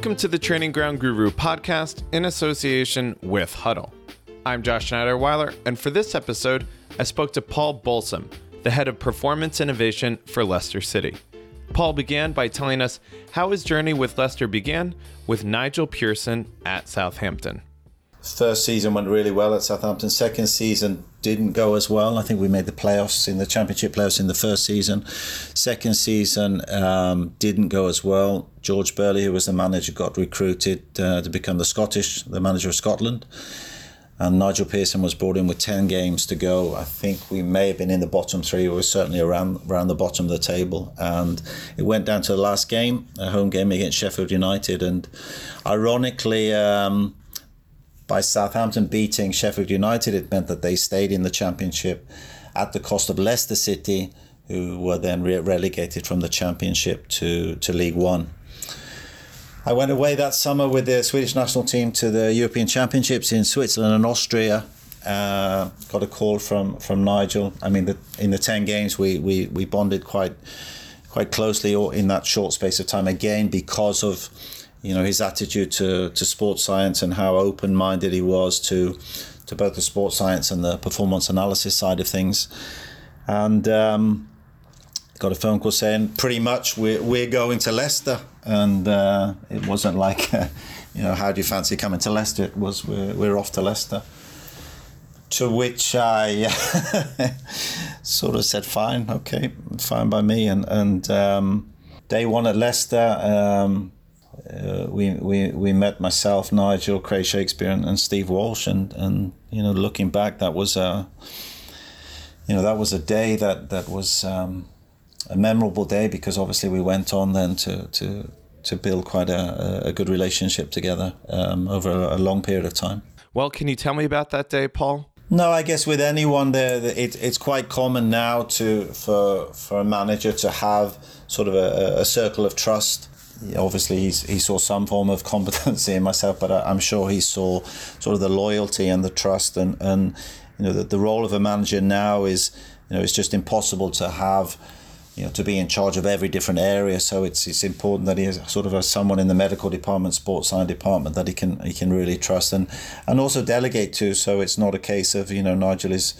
Welcome to the Training Ground Guru podcast in association with Hudl. I'm Josh Schneider-Weiler, and for this episode, I spoke to Paul Balsom, the head of performance innovation for Leicester City. Paul began by telling us how his journey with Leicester began with Nigel Pearson at Southampton. First season went really well at Southampton. Second season didn't go as well. I think we made the playoffs in the Championship playoffs in the first season. Second season um, didn't go as well. George Burley, who was the manager, got recruited uh, to become the Scottish, the manager of Scotland. And Nigel Pearson was brought in with 10 games to go. I think we may have been in the bottom three. We were certainly around, around the bottom of the table. And it went down to the last game, a home game against Sheffield United. And ironically, um, by Southampton beating Sheffield United, it meant that they stayed in the Championship at the cost of Leicester City, who were then re- relegated from the Championship to, to League One. I went away that summer with the Swedish national team to the European Championships in Switzerland and Austria. Uh, got a call from from Nigel. I mean, the, in the ten games, we, we, we bonded quite quite closely in that short space of time. Again, because of you know his attitude to, to sports science and how open minded he was to to both the sports science and the performance analysis side of things. And um, got a phone call saying pretty much we're, we're going to Leicester and uh, it wasn't like, uh, you know, how do you fancy coming to Leicester? It was we're, we're off to Leicester. To which I sort of said, fine, okay, fine by me. And and um, day one at Leicester, um, uh, we, we we met myself, Nigel, Craig Shakespeare, and, and Steve Walsh. And, and you know, looking back, that was a you know that was a day that that was. Um, a memorable day because obviously we went on then to to to build quite a, a good relationship together um, over a, long period of time. Well, can you tell me about that day, Paul? No, I guess with anyone there, it, it's quite common now to for for a manager to have sort of a, a circle of trust. Obviously, he's, he saw some form of competency in myself, but I, am sure he saw sort of the loyalty and the trust, and and you know the, the role of a manager now is you know it's just impossible to have you know, to be in charge of every different area. So it's it's important that he has sort of has someone in the medical department, sports science department that he can he can really trust and and also delegate to. So it's not a case of you know Nigel is.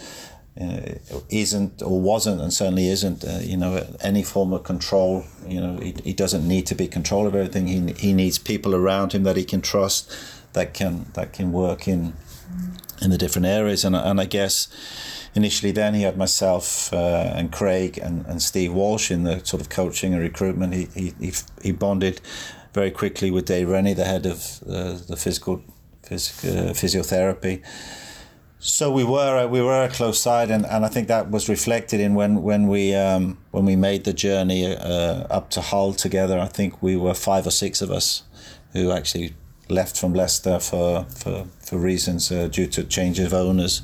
Uh, isn't or wasn't and certainly isn't uh, you know any form of control you know he, he doesn't need to be control of everything he, he needs people around him that he can trust that can that can work in in the different areas and, and I guess initially then he had myself uh, and Craig and, and Steve Walsh in the sort of coaching and recruitment. He, he, he bonded very quickly with Dave Rennie, the head of uh, the physical phys- uh, physiotherapy. So we were uh, we were a close side, and, and I think that was reflected in when when we um, when we made the journey uh, up to Hull together. I think we were five or six of us who actually left from Leicester for for, for reasons uh, due to change of owners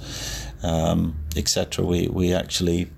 um, etc. We we actually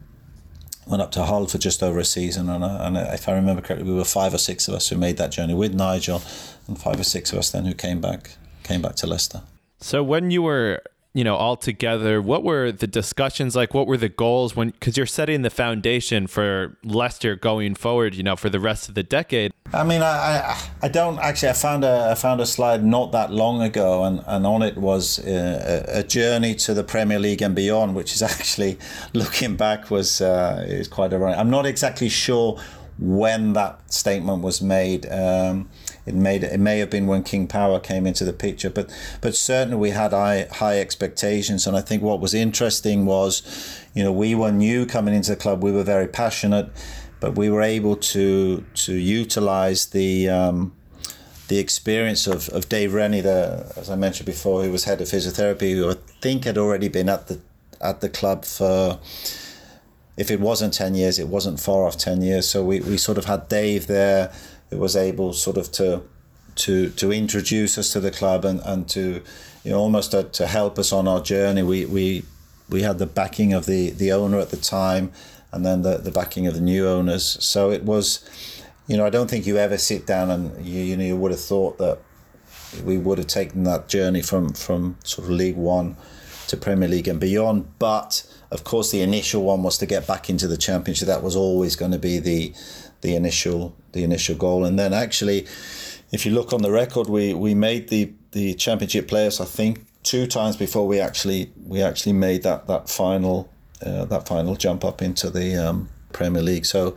went up to Hull for just over a season, and, uh, and if I remember correctly, we were five or six of us who made that journey with Nigel, and five or six of us then who came back came back to Leicester. So when you were you know all together what were the discussions like? What were the goals when because you're setting the foundation for leicester going forward you know for the rest of the decade. I mean i i, I don't actually i found a i found a slide not that long ago and and on it was uh, a, a journey to the premier league and beyond which is actually looking back was uh, is quite ironic. I'm not exactly sure when that statement was made. Um, it made it may have been when King Power came into the picture, but but certainly we had high high expectations, and I think what was interesting was, you know, we were new coming into the club, we were very passionate, but we were able to to utilize the. Um, the experience of, of Dave Rennie, the, as I mentioned before, who was head of physiotherapy, who I think had already been at the at the club for if it wasn't 10 years, it wasn't far off 10 years. So we, we sort of had Dave there who was able sort of to to to introduce us to the club and, and to you know almost to, to help us on our journey. We we we had the backing of the the owner at the time and then the, the backing of the new owners. So it was you know, I don't think you ever sit down and you, you know you would have thought that we would have taken that journey from from sort of League One to Premier League and beyond. But of course, the initial one was to get back into the Championship. That was always going to be the the initial the initial goal, and then actually, if you look on the record, we we made the the championship players. I think two times before we actually we actually made that that final uh, that final jump up into the um, Premier League. So.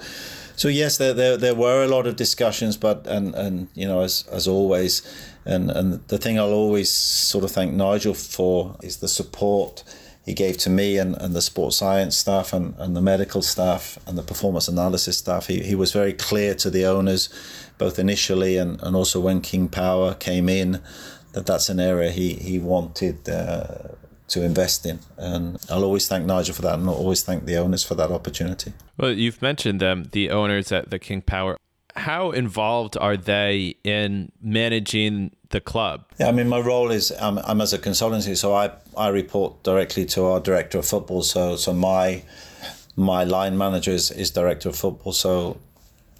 So yes, there, there there were a lot of discussions, but and and you know as as always, and and the thing I'll always sort of thank Nigel for is the support he gave to me and, and the sports science staff and, and the medical staff and the performance analysis staff. He, he was very clear to the owners, both initially and, and also when King Power came in, that that's an area he, he wanted uh, to invest in. And I'll always thank Nigel for that and I'll always thank the owners for that opportunity. Well, you've mentioned them, the owners at the King Power. How involved are they in managing the club? Yeah, I mean, my role is um, I'm as a consultancy, so I, I report directly to our director of football. So so my my line manager is, is director of football. So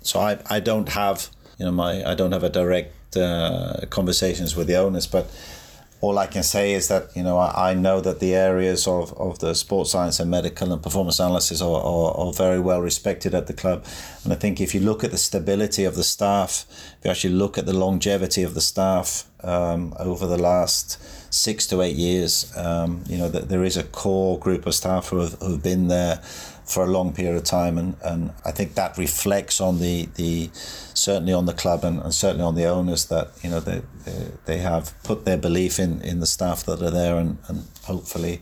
so I, I don't have you know my I don't have a direct uh, conversations with the owners, but all I can say is that you know I, I, know that the areas of, of the sports science and medical and performance analysis are, are, are, very well respected at the club. And I think if you look at the stability of the staff if you actually look at the longevity of the staff um, over the last six to eight years um, you know that there is a core group of staff who have, who have been there for a long period of time, and, and I think that reflects on the, the certainly on the club and, and certainly on the owners that you know they, they, they have put their belief in, in the staff that are there, and, and hopefully,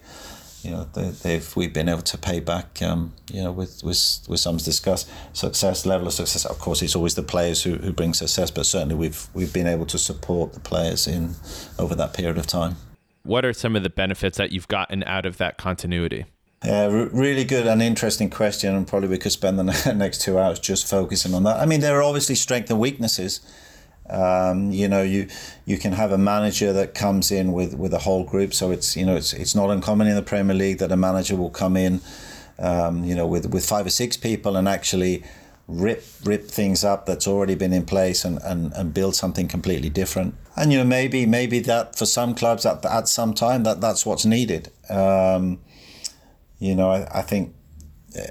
you know they, they've we've been able to pay back um, you know with with with some discuss success level of success. Of course, it's always the players who, who bring success, but certainly we've we've been able to support the players in over that period of time. What are some of the benefits that you've gotten out of that continuity? Yeah, really good and interesting question, and probably we could spend the next two hours just focusing on that. I mean, there are obviously strengths and weaknesses. Um, you know, you you can have a manager that comes in with, with a whole group, so it's you know it's it's not uncommon in the Premier League that a manager will come in, um, you know, with with five or six people and actually rip rip things up that's already been in place and, and, and build something completely different. And you know, maybe maybe that for some clubs at at some time that that's what's needed. Um, you know, I, I think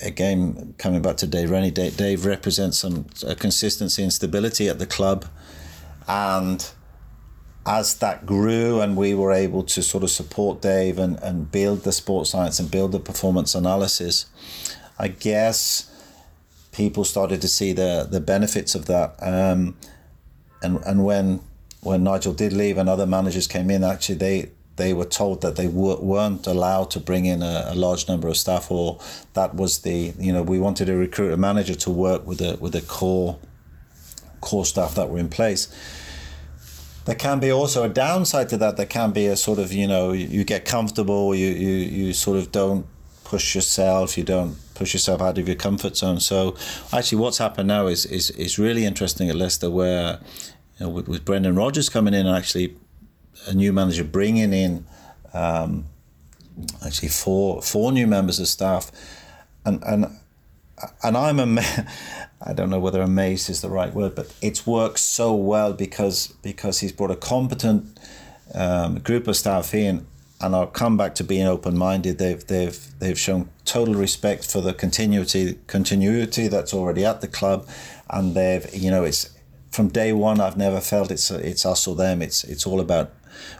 again coming back to Dave Rennie, Dave, Dave represents some consistency and stability at the club, and as that grew and we were able to sort of support Dave and, and build the sports science and build the performance analysis, I guess people started to see the the benefits of that. Um, and and when when Nigel did leave and other managers came in, actually they they were told that they w- weren't allowed to bring in a, a, large number of staff, or that was the you know we wanted to recruit a manager to work with a with a core core staff that were in place. There can be also a downside to that. There can be a sort of you know you get comfortable, you you you sort of don't push yourself, you don't push yourself out of your comfort zone. So actually, what's happened now is is is really interesting at Leicester, where you know, with, with Brendan Rodgers coming in and actually a new manager bringing in um, actually four four new members of staff, and and and I'm a I don't know whether amazed is the right word, but it's worked so well because because he's brought a competent um, group of staff in, and I'll come back to being open minded. They've they've they've shown total respect for the continuity continuity that's already at the club, and they've you know it's from day one I've never felt it's it's us or them. It's it's all about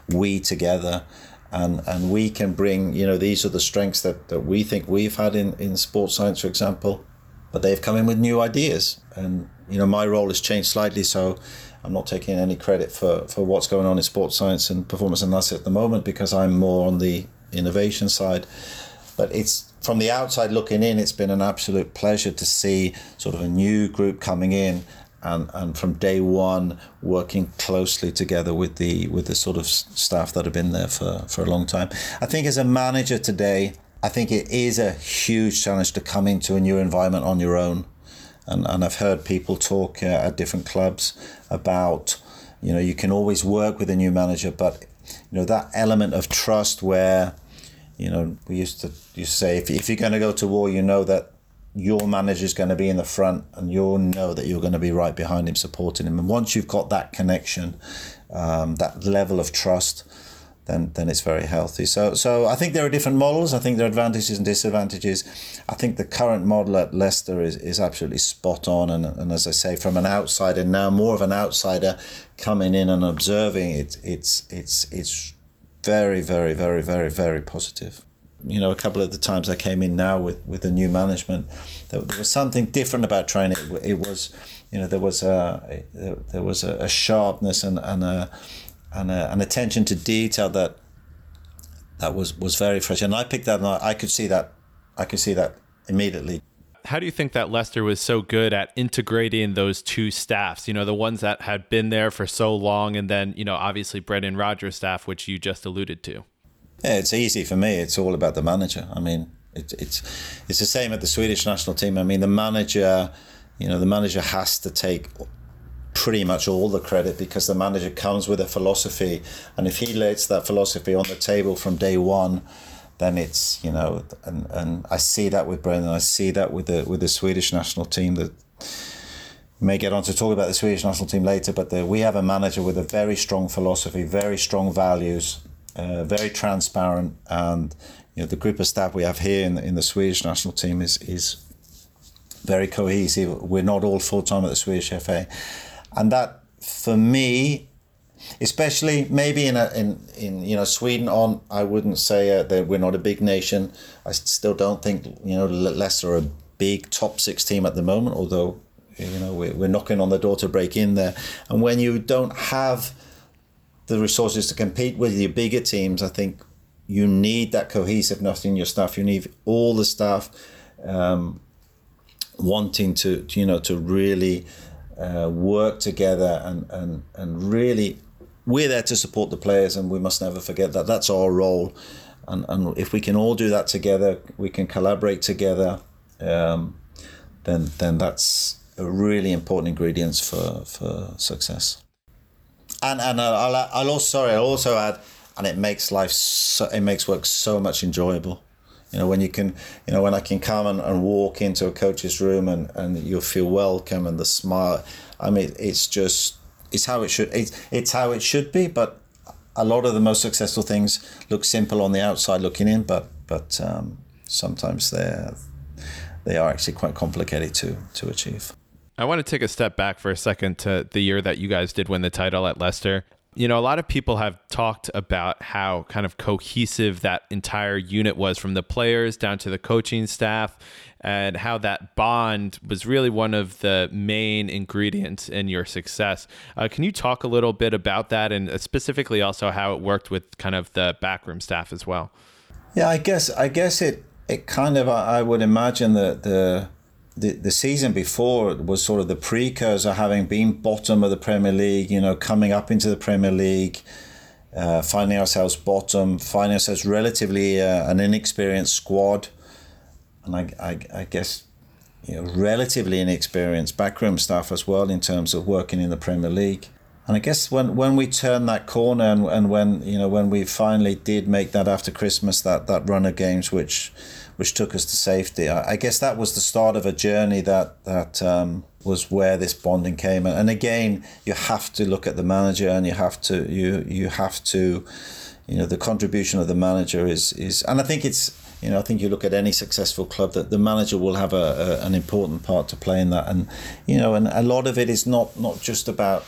we together. And and we can bring you know these are the strengths that, that we think we've had in, in sports science for example but they've come in with new ideas. And you know my role has changed slightly so I'm not taking any credit for, for what's going on in sports science and performance analysis at the moment because I'm more on the innovation side. But it's from the outside looking in it's been an absolute pleasure to see sort of a new group coming in and, and from day one working closely together with the with the sort of staff that have been there for, for a long time. I think as a manager today, I think it is a huge challenge to come into a new environment on your own. And, and I've heard people talk uh, at different clubs about, you know, you can always work with a new manager, but, you know, that element of trust where, you know, we used to, to say, if, if you're going to go to war, you know that your manager is going to be in the front and you'll know that you're going to be right behind him supporting him and once you've got that connection um, that level of trust then then it's very healthy. So so I think there are different models. I think there are advantages and disadvantages. I think the current model at Leicester is, is absolutely spot on. And, and as I say, from an outsider now, more of an outsider coming in and observing it, it's it's it's very very very very very positive. You know, a couple of the times I came in now with with the new management, there, was something different about training. It, was, you know, there was a there was a, sharpness and and a and a, an attention to detail that that was was very fresh. And I picked that, and I, I could see that. I could see that immediately. How do you think that Leicester was so good at integrating those two staffs? You know, the ones that had been there for so long, and then you know, obviously Brendan Rodgers' staff, which you just alluded to. Yeah, it's easy for me. It's all about the manager. I mean, it, it's it's the same at the Swedish national team. I mean, the manager, you know, the manager has to take pretty much all the credit because the manager comes with a philosophy, and if he lays that philosophy on the table from day one, then it's you know, and, and I see that with Brendan, I see that with the with the Swedish national team that may get on to talk about the Swedish national team later, but the, we have a manager with a very strong philosophy, very strong values, uh, very transparent, and you know the group of staff we have here in the, in the Swedish national team is is very cohesive. We're not all full time at the Swedish FA, and that for me especially maybe in a, in in you know Sweden on I wouldn't say uh, that we're not a big nation. I still don't think you know Leicester are a big top 6 team at the moment although you know we're knocking on the door to break in there. And when you don't have the resources to compete with your bigger teams I think you need that cohesiveness in your staff. You need all the staff um, wanting to, you know to really uh, work together and, and, and really we're there to support the players and we must never forget that. That's our role. And, and if we can all do that together we can collaborate together um, then then that's a really important ingredients for, for success and and I'll, I'll also sorry I'll also add and it makes life so, it makes work so much enjoyable you know, when you can, you know, when I can come and, and walk into a coach's room and, and you'll feel welcome and the smile. I mean, it's just, it's how it should, it's, it's how it should be. But a lot of the most successful things look simple on the outside looking in, but, but um, sometimes they're, they are actually quite complicated to, to achieve. I want to take a step back for a second to the year that you guys did win the title at Leicester you know, a lot of people have talked about how kind of cohesive that entire unit was from the players down to the coaching staff and how that bond was really one of the main ingredients in your success. Uh, can you talk a little bit about that and specifically also how it worked with kind of the backroom staff as well? Yeah, I guess I guess it it kind of I would imagine that the the, the season before was sort of the precursor, having been bottom of the Premier League, you know, coming up into the Premier League, uh, finding ourselves bottom, finding ourselves relatively uh, an inexperienced squad, and I, I, I guess you know, relatively inexperienced backroom staff as well in terms of working in the Premier League. And I guess when, when we turned that corner and, and when you know when we finally did make that after Christmas that, that run of games which which took us to safety. I, I guess that was the start of a journey that that um, was where this bonding came. And, and again, you have to look at the manager, and you have to you you have to, you know, the contribution of the manager is is, and I think it's you know, I think you look at any successful club that the manager will have a, a, an important part to play in that, and you know, and a lot of it is not not just about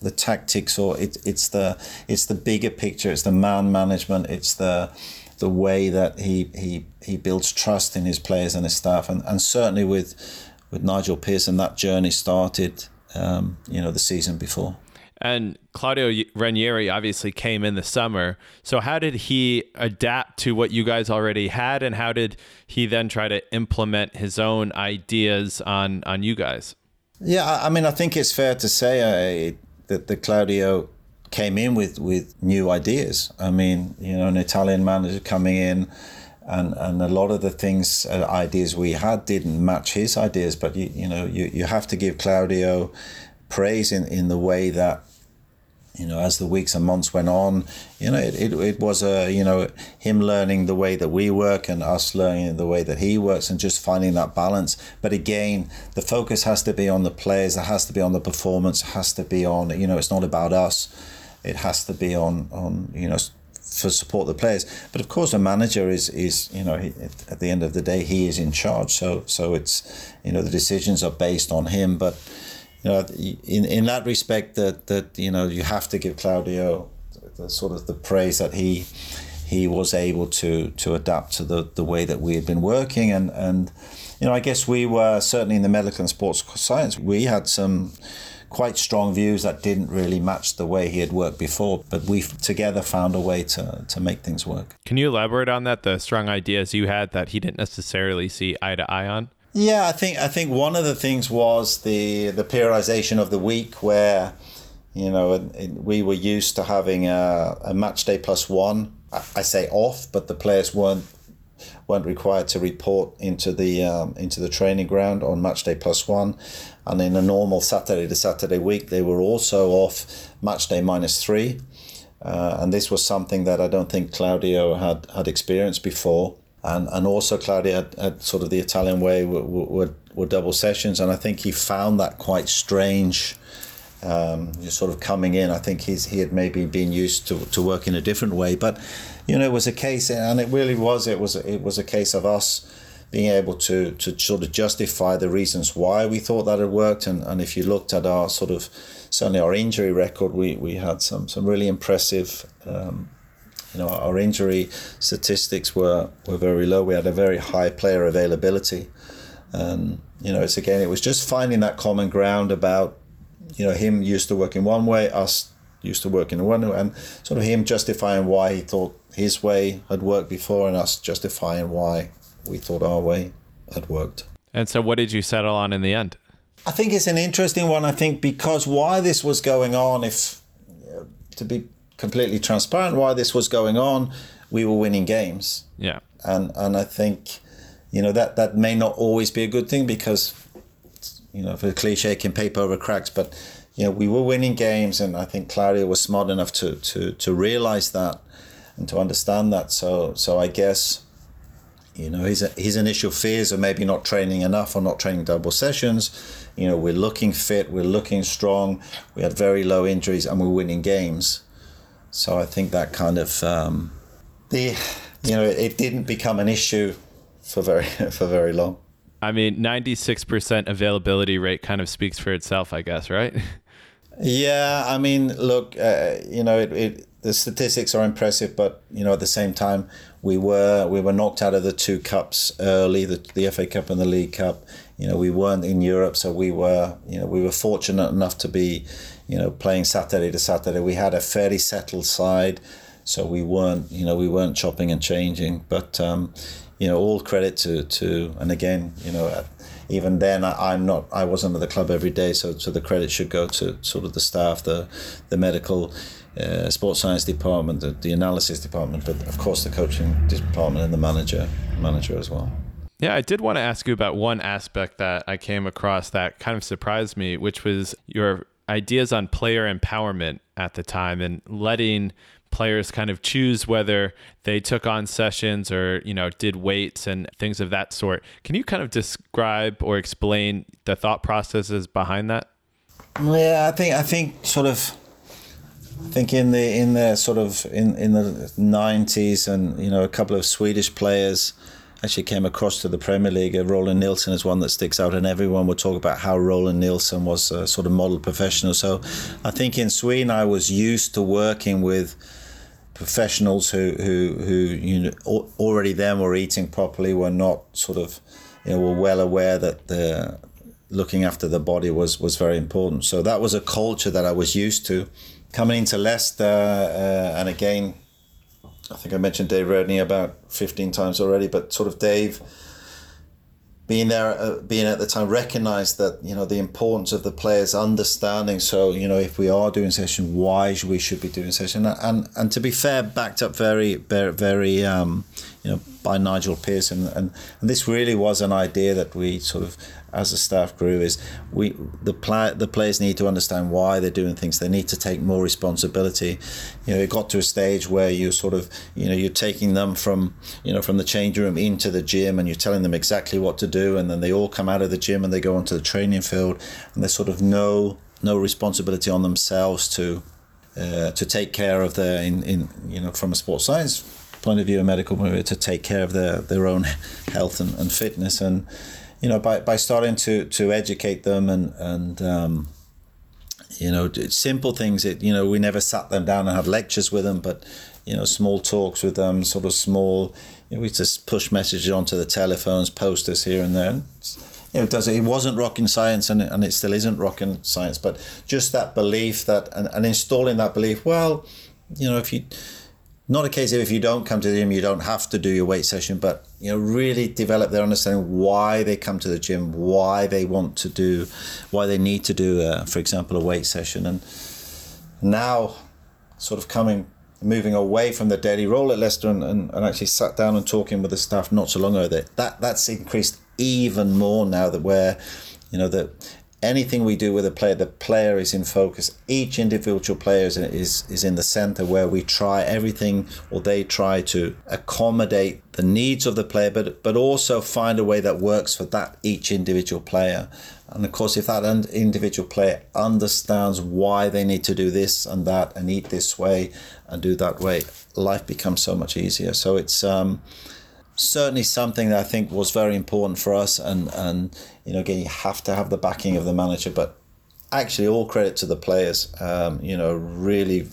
the tactics or it, it's the it's the bigger picture, it's the man management, it's the the way that he he he builds trust in his players and his staff, and, and certainly with with Nigel Pearson, that journey started, um, you know, the season before. And Claudio Ranieri obviously came in the summer. So how did he adapt to what you guys already had, and how did he then try to implement his own ideas on on you guys? Yeah, I mean, I think it's fair to say uh, that the Claudio came in with, with new ideas. I mean, you know, an Italian manager coming in, and, and a lot of the things, uh, ideas we had didn't match his ideas. But you, you know, you, you have to give Claudio praise in, in the way that you know, as the weeks and months went on, you know, it, it, it was a, you know, him learning the way that we work and us learning the way that he works and just finding that balance. But again, the focus has to be on the players, it has to be on the performance, it has to be on, you know, it's not about us it has to be on on you know for support the players. But of course, a manager is is you know he, at the end of the day he is in charge. So so it's you know the decisions are based on him. But you know in in that respect that that you know you have to give Claudio the sort of the praise that he he was able to to adapt to the the way that we had been working and and you know I guess we were certainly in the medical and sports science we had some quite strong views that didn't really match the way he had worked before. But we together found a way to, to make things work. Can you elaborate on that? The strong ideas you had that he didn't necessarily see eye to eye on? Yeah, I think I think one of the things was the the periodization of the week where you know we were used to having a, a match day plus one. I say off, but the players weren't weren't required to report into the um, into the training ground on match day plus one, and in a normal Saturday to Saturday week, they were also off match day minus three. Uh, and this was something that I don't think Claudio had, had experienced before. And, and also, Claudio had, had sort of the Italian way were, were, were double sessions. And I think he found that quite strange. Um, sort of coming in. I think he's he had maybe been used to, to work in a different way, but you know, it was a case, and it really was. It was it was a case of us being able to to sort of justify the reasons why we thought that had worked. And, and if you looked at our sort of certainly our injury record, we, we had some some really impressive. Um, you know, our injury statistics were, were very low. We had a very high player availability, and you know, it's again, it was just finding that common ground about, you know, him used to work in one way, us used to work in one way, and sort of him justifying why he thought his way had worked before, and us justifying why we thought our way had worked. And so, what did you settle on in the end? I think it's an interesting one. I think because why this was going on, if to be completely transparent, why this was going on, we were winning games. Yeah. And and I think, you know, that that may not always be a good thing because, you know, for the cliche can paper over cracks, but you know, we were winning games, and I think Claudio was smart enough to to to realize that and to understand that. So so I guess you know, his his initial fears are maybe not training enough or not training double sessions. You know, we're looking fit, we're looking strong. We had very low injuries, and we're winning games. So I think that kind of um, the you know it didn't become an issue for very for very long. I mean, ninety six percent availability rate kind of speaks for itself, I guess, right? Yeah, I mean, look, uh, you know, it, it, the statistics are impressive, but you know, at the same time, we were we were knocked out of the two cups early, the, the FA Cup and the League Cup. You know, we weren't in Europe, so we were you know we were fortunate enough to be, you know, playing Saturday to Saturday. We had a fairly settled side, so we weren't you know we weren't chopping and changing. But um, you know, all credit to to and again, you know even then I, am not I wasn't at the club every day so so the credit should go to sort of the staff the the medical uh, sports science department the, the analysis department but of course the coaching department and the manager manager as well. Yeah, I did want to ask you about one aspect that I came across that kind of surprised me, which was your ideas on player empowerment at the time and letting players kind of choose whether they took on sessions or you know did weights and things of that sort. Can you kind of describe or explain the thought processes behind that? Yeah i think i think sort of I think in the in the sort of in, in the 90s and you know a couple of Swedish players actually came across to the Premier League. Uh, Roland Nilsson is one that sticks out, and everyone would talk about how Roland Nilsson was a sort of model professional. So I think in Sweden, I was used to working with professionals who who who you know already then were eating properly, were not sort of you know were well aware that the looking after the body was was very important. So that was a culture that I was used to. Coming into Leicester, uh, and again, I think I mentioned Dave Rennie about 15 times already, but sort of Dave being there, uh, being at the time, recognized that you know the importance of the players understanding. So you know, if we are doing session, why we should be doing session, and and to be fair, backed up very, very, very um, you know, by Nigel Pearson, and and this really was an idea that we sort of as a staff grew is we the play, the players need to understand why they're doing things. They need to take more responsibility. You know, it got to a stage where you sort of you know you're taking them from you know from the change room into the gym and you're telling them exactly what to do, and then they all come out of the gym and they go onto the training field and there's sort of no no responsibility on themselves to uh, to take care of their in, in you know from a sports science point of view, a medical point of view, to take care of their, their own health and, and fitness. And, you know, by, by starting to, to educate them and, and um, you know, simple things that, you know, we never sat them down and had lectures with them, but, you know, small talks with them, sort of small, you know, we just push messages onto the telephones, posters here and there. you know, it does it wasn't rocking science and, and it still isn't rocking science, but just that belief that and, and installing that belief, well, you know, if you not a case of if you don't come to the gym, you don't have to do your weight session, but you know, really develop their understanding why they come to the gym, why they want to do, why they need to do, uh, for example, a weight session. And now, sort of coming, moving away from the daily role at Leicester, and, and, and actually sat down and talking with the staff not so long ago. That that that's increased even more now that we're, you know, that anything we do with a player, the player is in focus. Each individual player is, is, is in the center where we try everything or they try to accommodate the needs of the player, but, but also find a way that works for that each individual player. And of course, if that individual player understands why they need to do this and that and eat this way and do that way, life becomes so much easier. So it's, um, certainly something that I think was very important for us. And, and you know, again, you have to have the backing of the manager, but actually, all credit to the players. Um, you know, really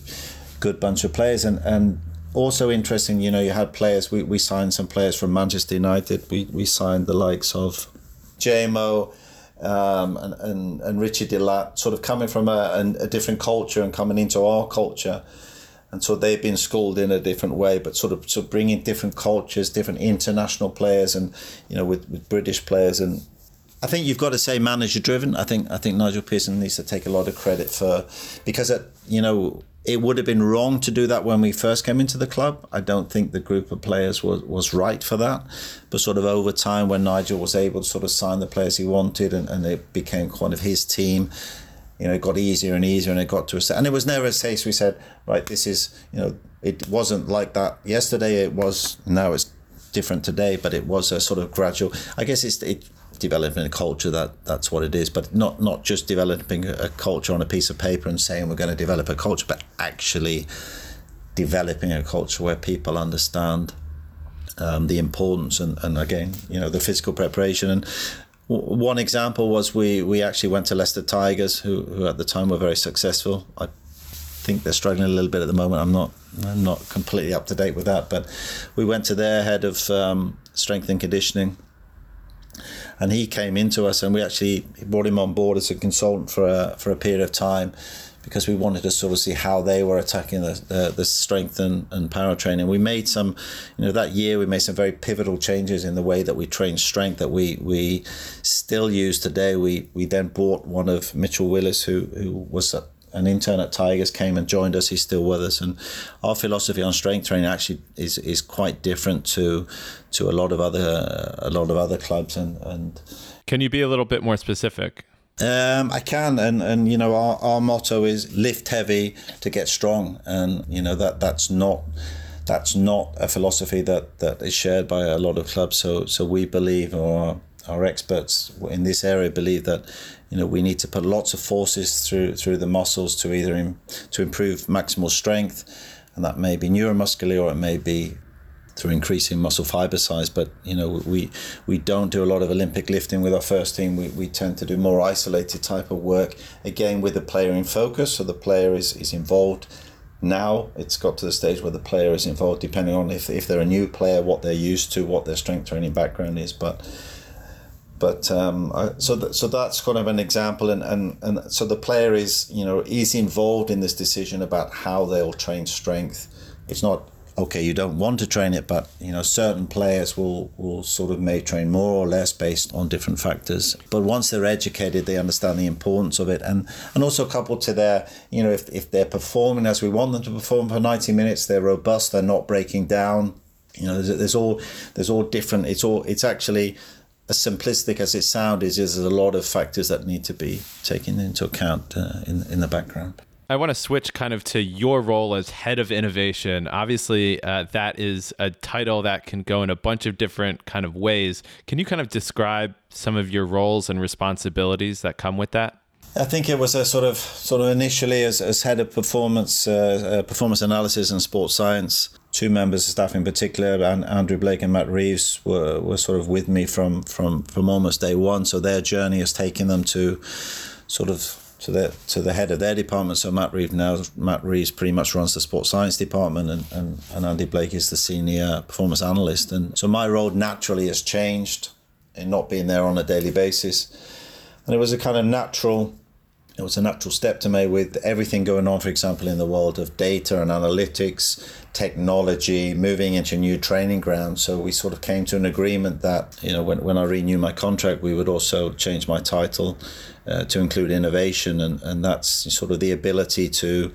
good bunch of players. And, and also interesting, you know, you had players, we, we signed some players from Manchester United. We, we signed the likes of JMO. Um, and, and, and Richard De Laet sort of coming from a, a different culture and coming into our culture and so they've been schooled in a different way, but sort of so bringing different cultures, different international players, and you know with, with British players, and I think you've got to say manager driven. I think I think Nigel Pearson needs to take a lot of credit for because it, you know it would have been wrong to do that when we first came into the club. I don't think the group of players was, was right for that. But sort of over time, when Nigel was able to sort of sign the players he wanted and, and it became kind of his team, you know, it got easier and easier and it got to a set. And it was never a case we said, right, this is, you know, it wasn't like that yesterday. It was, now it's different today, but it was a sort of gradual, I guess it's it, developing a culture that that's what it is, but not, not just developing a culture on a piece of paper and saying we're going to develop a culture, but actually developing a culture where people understand um, the importance and, and again, you know, the physical preparation. And one example was we, we actually went to Leicester Tigers, who, who at the time were very successful. I think they're struggling a little bit at the moment. I'm not I'm not completely up to date with that, but we went to their head of um, strength and conditioning, and he came into us, and we actually brought him on board as a consultant for a for a period of time because we wanted to sort of see how they were attacking the, the, the, strength and, and power training. We made some, you know, that year we made some very pivotal changes in the way that we train strength that we we still use today. We we then bought one of Mitchell Willis, who who was a, an intern at Tigers, came and joined us. He's still with us, and our philosophy on strength training actually is is quite different to to a lot of other a lot of other clubs and and. Can you be a little bit more specific? Um, I can, and and you know our, our motto is lift heavy to get strong, and you know that that's not that's not a philosophy that, that is shared by a lot of clubs. So so we believe, or our experts in this area believe that you know we need to put lots of forces through through the muscles to either in, to improve maximal strength, and that may be neuromuscular or it may be through increasing muscle fiber size. But you know, we we don't do a lot of Olympic lifting with our first team. We, we tend to do more isolated type of work. Again, with the player in focus, so the player is is involved. Now it's got to the stage where the player is involved, depending on if, if they're a new player, what they're used to, what their strength training background is. But but um, so th- so that's kind of an example, and, and and so the player is you know is involved in this decision about how they'll train strength. It's not okay, you don't want to train it, but you know certain players will will sort of may train more or less based on different factors. But once they're educated, they understand the importance of it, and and also coupled to their you know if if they're performing as we want them to perform for ninety minutes, they're robust, they're not breaking down. You know, there's, there's all there's all different. It's all it's actually as simplistic as it sounds, is there's a lot of factors that need to be taken into account uh, in in the background. I want to switch kind of to your role as head of innovation. Obviously, uh, that is a title that can go in a bunch of different kind of ways. Can you kind of describe some of your roles and responsibilities that come with that? I think it was a sort of sort of initially as, as head of performance uh, uh, performance analysis and sports science. Two members of staff in particular, and Andrew Blake and Matt Reeves, were, were sort of with me from, from, from almost day one. So their journey has taken them to sort of to the to the head of their department. So Matt Reeves now Matt Reeves pretty much runs the sports science department, and, and, and Andy Blake is the senior performance analyst. And so my role naturally has changed in not being there on a daily basis, and it was a kind of natural. It was a natural step to me with everything going on, for example, in the world of data and analytics, technology, moving into new training grounds. So we sort of came to an agreement that, you know, when, when I renew my contract, we would also change my title uh, to include innovation, and, and that's sort of the ability to,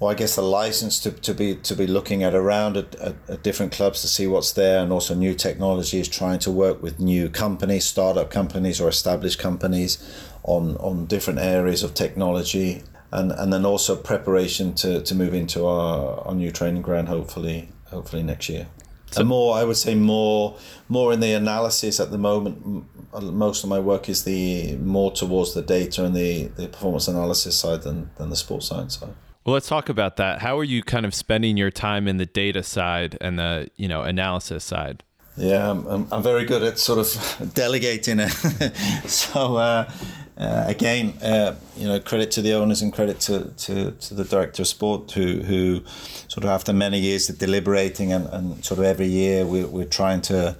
well, I guess the license to, to be to be looking at around at, at, at, different clubs to see what's there, and also new technologies, trying to work with new companies, startup companies or established companies, on on different areas of technology, and and then also preparation to, to move into our, our new training ground, hopefully hopefully next year. So more, I would say more, more in the analysis at the moment. Most of my work is the more towards the data and the, the performance analysis side than, than the sports science side. Well, let's talk about that. How are you kind of spending your time in the data side and the you know analysis side? Yeah, I'm, I'm very good at sort of delegating it. so uh, uh, again, uh, you know, credit to the owners and credit to, to, to the director of sport who, who sort of after many years of deliberating and, and sort of every year we, we're trying to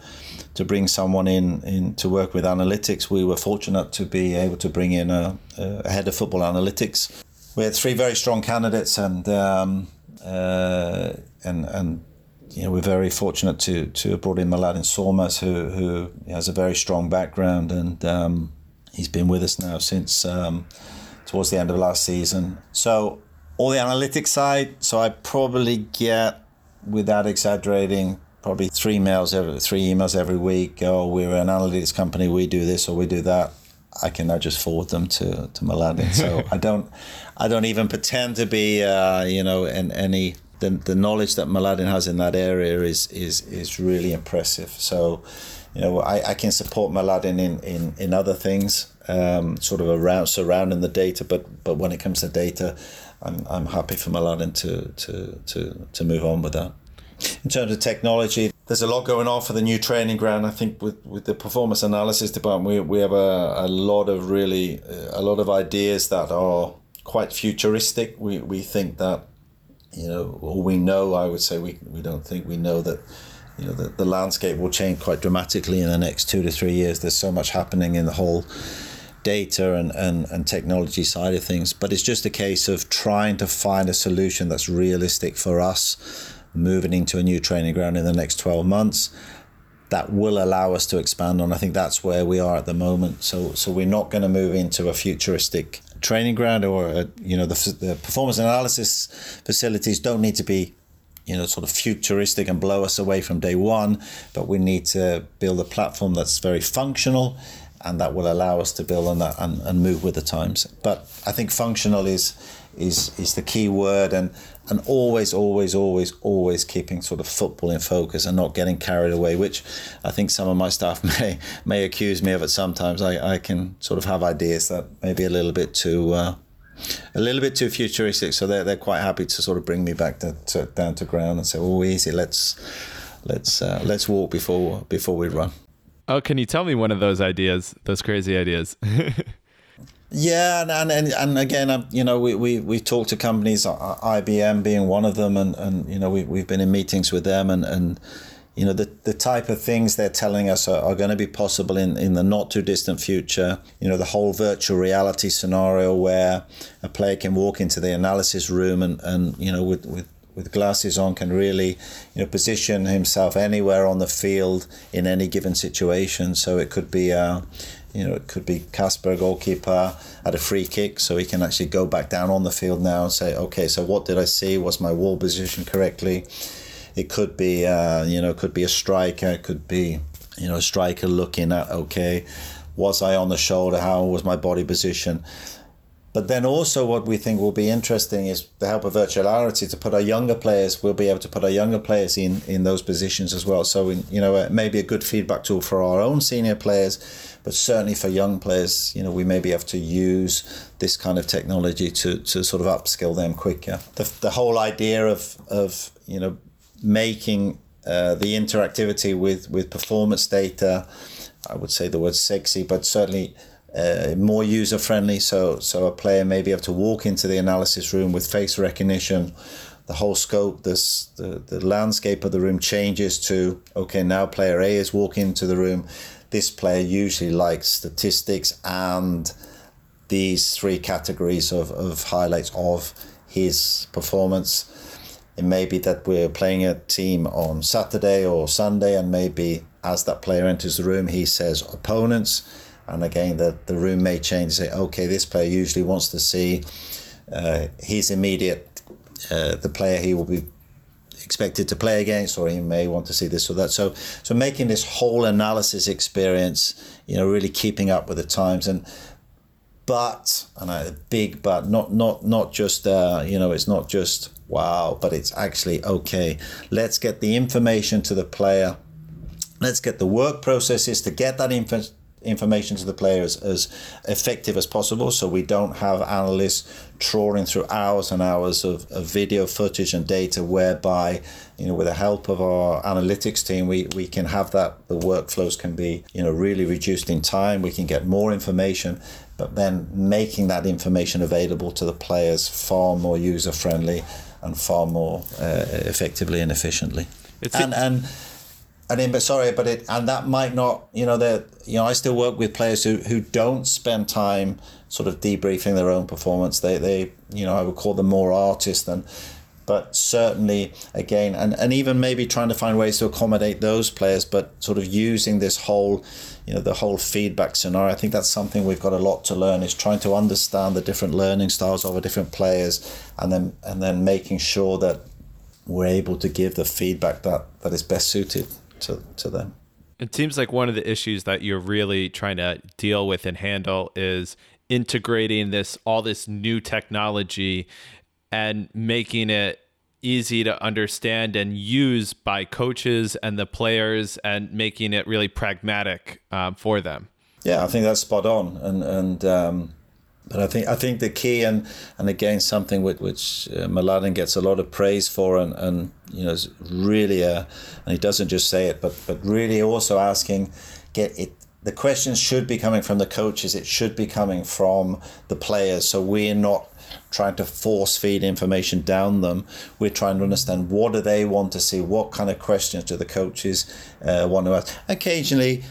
to bring someone in, in to work with analytics. We were fortunate to be able to bring in a, a head of football analytics. We had three very strong candidates and um, uh, and and you know, we're very fortunate to to have brought in Mladen Sormaz, who who has a very strong background and um, he's been with us now since um, towards the end of last season. So all the analytics side. So I probably get, without exaggerating, probably three emails every three emails every week. Oh, we're an analytics company. We do this or we do that. I can now just forward them to to Mladen. So I don't I don't even pretend to be uh, you know in any the, the knowledge that Mladen has in that area is is is really impressive. So you know, I, I can support Mladen in, in, in other things, um, sort of around surrounding the data, but but when it comes to data, I'm, I'm happy for Mladen to, to, to, to move on with that. In terms of technology, there's a lot going on for the new training ground. I think with, with the performance analysis department, we, we have a, a lot of really a lot of ideas that are quite futuristic. We, we think that, you know, or we know, I would say, we, we don't think we know that you know the, the landscape will change quite dramatically in the next two to three years. There's so much happening in the whole data and, and, and technology side of things. But it's just a case of trying to find a solution that's realistic for us moving into a new training ground in the next 12 months that will allow us to expand on. I think that's where we are at the moment. So so we're not going to move into a futuristic training ground or a, you know the, the performance analysis facilities don't need to be you know, sort of futuristic and blow us away from day one, but we need to build a platform that's very functional and that will allow us to build on that and, and move with the times. But I think functional is is is the key word and and always, always, always, always keeping sort of football in focus and not getting carried away, which I think some of my staff may may accuse me of it sometimes. I, I can sort of have ideas that may be a little bit too uh, a little bit too futuristic. So they're, they're quite happy to sort of bring me back to, to down to ground and say, "Oh, easy, let's let's uh, let's walk before before we run." Oh, can you tell me one of those ideas, those crazy ideas? yeah, and, and and again, you know, we we we talked to companies, IBM being one of them, and and you know, we we've been in meetings with them, and and you know, the, the type of things they're telling us are, are going to be possible in, in the not too distant future. You know, the whole virtual reality scenario where a player can walk into the analysis room and, and you know, with, with with glasses on can really you know position himself anywhere on the field in any given situation. So it could be uh, you know it could be Kasper, goalkeeper at a free kick so he can actually go back down on the field now and say okay so what did I see? Was my wall position correctly it could be, uh, you know, could be a striker. It could be, you know, a striker looking at, okay, was I on the shoulder? How was my body position? but then also what we think will be interesting is the help of virtuality to put our younger players. We'll be able to put our younger players in in those positions as well. So in, you know maybe a good feedback tool for our own senior players, but certainly for young players, you know we maybe have to use this kind of technology to to sort of upskill them quicker. The the whole idea of of you know making uh, the interactivity with with performance data. I would say the word sexy, but certainly uh, more user friendly. So so a player may be able to walk into the analysis room with face recognition. The whole scope, this the, the landscape of the room changes to okay now player A is walking into the room. This player usually likes statistics and these three categories of, of highlights of his performance. It may be that we're playing a team on Saturday or Sunday, and maybe as that player enters the room, he says opponents and again, the, the room may change. Say, okay, this player usually wants to see uh, his immediate, uh, the player he will be expected to play against, or he may want to see this or that. So, so making this whole analysis experience, you know, really keeping up with the times and. But and a big but, not not not just uh, you know, it's not just wow, but it's actually okay. Let's get the information to the player. Let's get the work processes to get that info information to the players as effective as possible so we don't have analysts trawling through hours and hours of, of video footage and data whereby you know with the help of our analytics team we, we can have that the workflows can be you know really reduced in time we can get more information but then making that information available to the players far more user friendly and far more uh, effectively and efficiently it's and, and and then, but sorry, but it and that might not, you know, that you know, I still work with players who, who don't spend time sort of debriefing their own performance. They they you know I would call them more artists than, but certainly again, and and even maybe trying to find ways to accommodate those players, but sort of using this whole, you know, the whole feedback scenario. I think that's something we've got a lot to learn is trying to understand the different learning styles of the different players, and then and then making sure that we're able to give the feedback that that is best suited to, to them. It seems like one of the issues that you're really trying to deal with and handle is integrating this all this new technology and making it easy to understand and use by coaches and the players and making it really pragmatic um, for them. Yeah, I think that's spot on. And and um, but I think I think the key and and again something which, uh, Mladen gets a lot of praise for and and you know is really a and he doesn't just say it but but really also asking get it the questions should be coming from the coaches it should be coming from the players so we're not trying to force feed information down them. We're trying to understand what do they want to see what kind of questions do the coaches uh, want to ask. Occasionally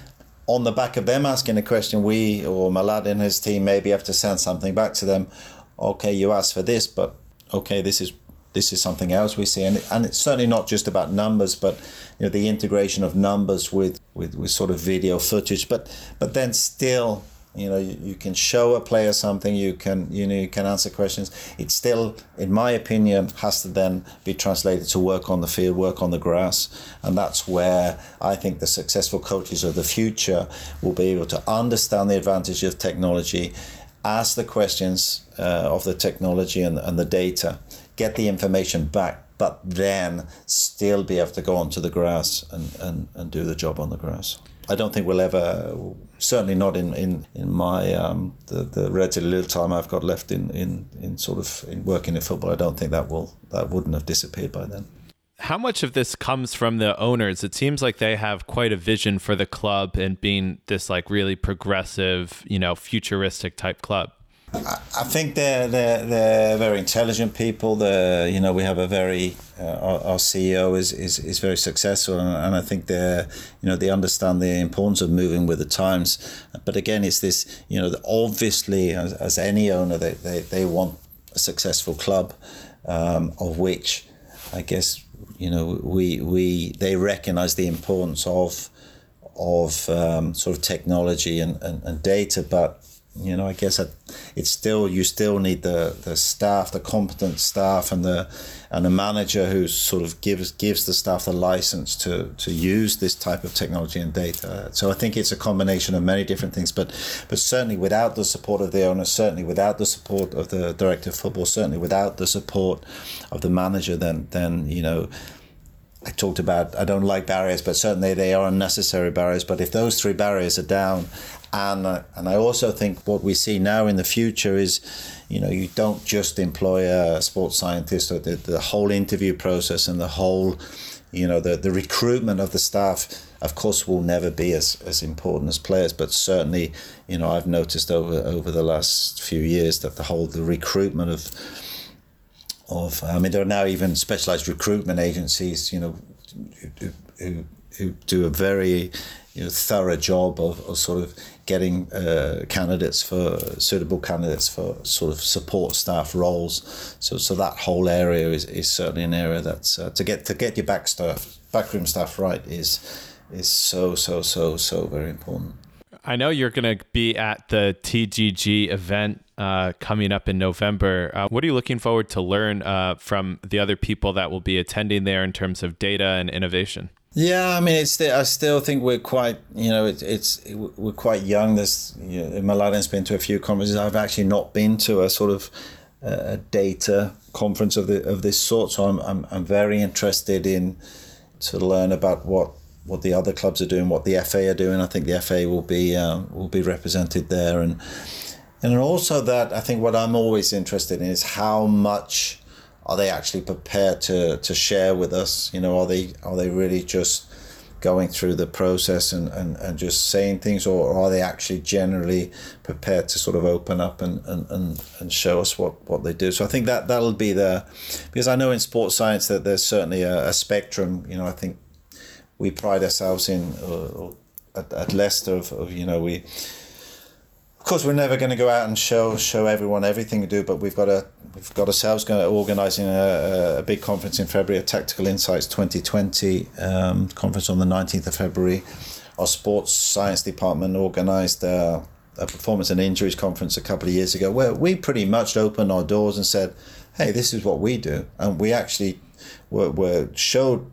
on the back of them asking a question, we or Mladen his team maybe have to send something back to them. Okay, you asked for this, but okay, this is this is something else we see, and and it's certainly not just about numbers, but you know the integration of numbers with with, with sort of video footage, but but then still you know you, you can show a player something you can you know you can answer questions. It still in my opinion has to then be translated to work on the field work on the grass. And that's where i think the successful coaches of the future will be able to understand the advantage of technology ask the questions uh, of the technology and, and the data get the information back but then still be able to go onto the grass and, and, and do the job on the grass I don't think we'll ever, certainly not in, in, in my, um, the, the relatively little time I've got left in, in, in sort of in working in football, I don't think that will, that wouldn't have disappeared by then. How much of this comes from the owners? It seems like they have quite a vision for the club and being this like really progressive, you know, futuristic type club. I think they're, they're, they're very intelligent people. The you know we have a very our, our, CEO is, is, is very successful, and, and I think they you know they understand the importance of moving with the times. But again, it's this you know obviously as, as any owner they, they, they want a successful club, um, of which I guess you know we we they recognise the importance of of um, sort of technology and, and, and data, but you know, I guess it's still you still need the the staff, the competent staff, and the and a manager who sort of gives gives the staff the license to to use this type of technology and data. So I think it's a combination of many different things, but but certainly without the support of the owner, certainly without the support of the director of football, certainly without the support of the manager, then then you know. I talked about I don't like barriers, but certainly they are unnecessary barriers. But if those three barriers are down, and uh, and I also think what we see now in the future is, you know, you don't just employ a sports scientist or the, the whole interview process and the whole, you know, the, the recruitment of the staff, of course, will never be as, as important as players. But certainly, you know, I've noticed over over the last few years that the whole the recruitment of of I mean, there are now even specialized recruitment agencies, you know, who, who, who do a very you know, thorough job of, of sort of getting uh, candidates for suitable candidates for sort of support staff roles. So so that whole area is, is certainly an area that's uh, to get to get your back staff backroom staff right is is so so so so very important. I know you're going to be at the TGG event uh, coming up in November. Uh, what are you looking forward to learn uh, from the other people that will be attending there in terms of data and innovation? Yeah, I mean, it's I still think we're quite, you know, it, it's we're quite young. There's, you know, Mladen's been to a few conferences. I've actually not been to a sort of uh, data conference of the of this sort. So I'm, I'm I'm very interested in to learn about what what the other clubs are doing, what the FA are doing. I think the FA will be uh, will be represented there, and and also that I think what I'm always interested in is how much are they actually prepared to to share with us? You know, are they are they really just going through the process and, and, and just saying things or are they actually generally prepared to sort of open up and, and, and, and show us what, what they do so I think that that'll be the because I know in sports science that there's certainly a, a spectrum you know I think we pride ourselves in uh, at, at Leicester of, of you know we course, we're never going to go out and show show everyone everything we do, but we've got a we've got ourselves going to organising a, a big conference in February, a Tactical Insights 2020 um, conference on the 19th of February. Our sports science department organised a, a performance and injuries conference a couple of years ago, where we pretty much opened our doors and said, "Hey, this is what we do," and we actually were, were showed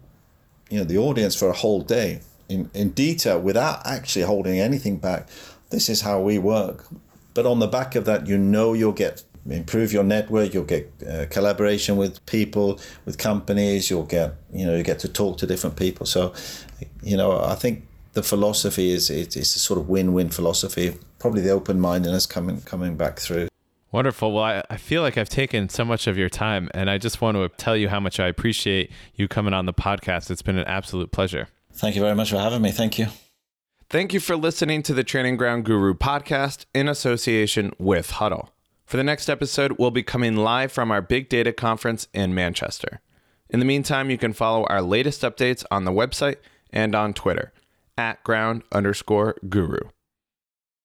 you know the audience for a whole day in, in detail without actually holding anything back this is how we work. But on the back of that, you know you'll get improve your network you'll get uh, collaboration with people with companies you'll get you know you get to talk to different people so you know i think the philosophy is it's a sort of win-win philosophy probably the open-mindedness coming coming back through Wonderful. Well, I, I feel like I've taken so much of your time, and I just want to tell you how much I appreciate you coming on the podcast. It's been an absolute pleasure. Thank you very much for having me. Thank you. Thank you for listening to the Training Ground Guru podcast in association with Hudl. For the next episode, we'll be coming live from our Big Data Conference in Manchester. In the meantime, you can follow our latest updates on the website and on Twitter at ground underscore guru.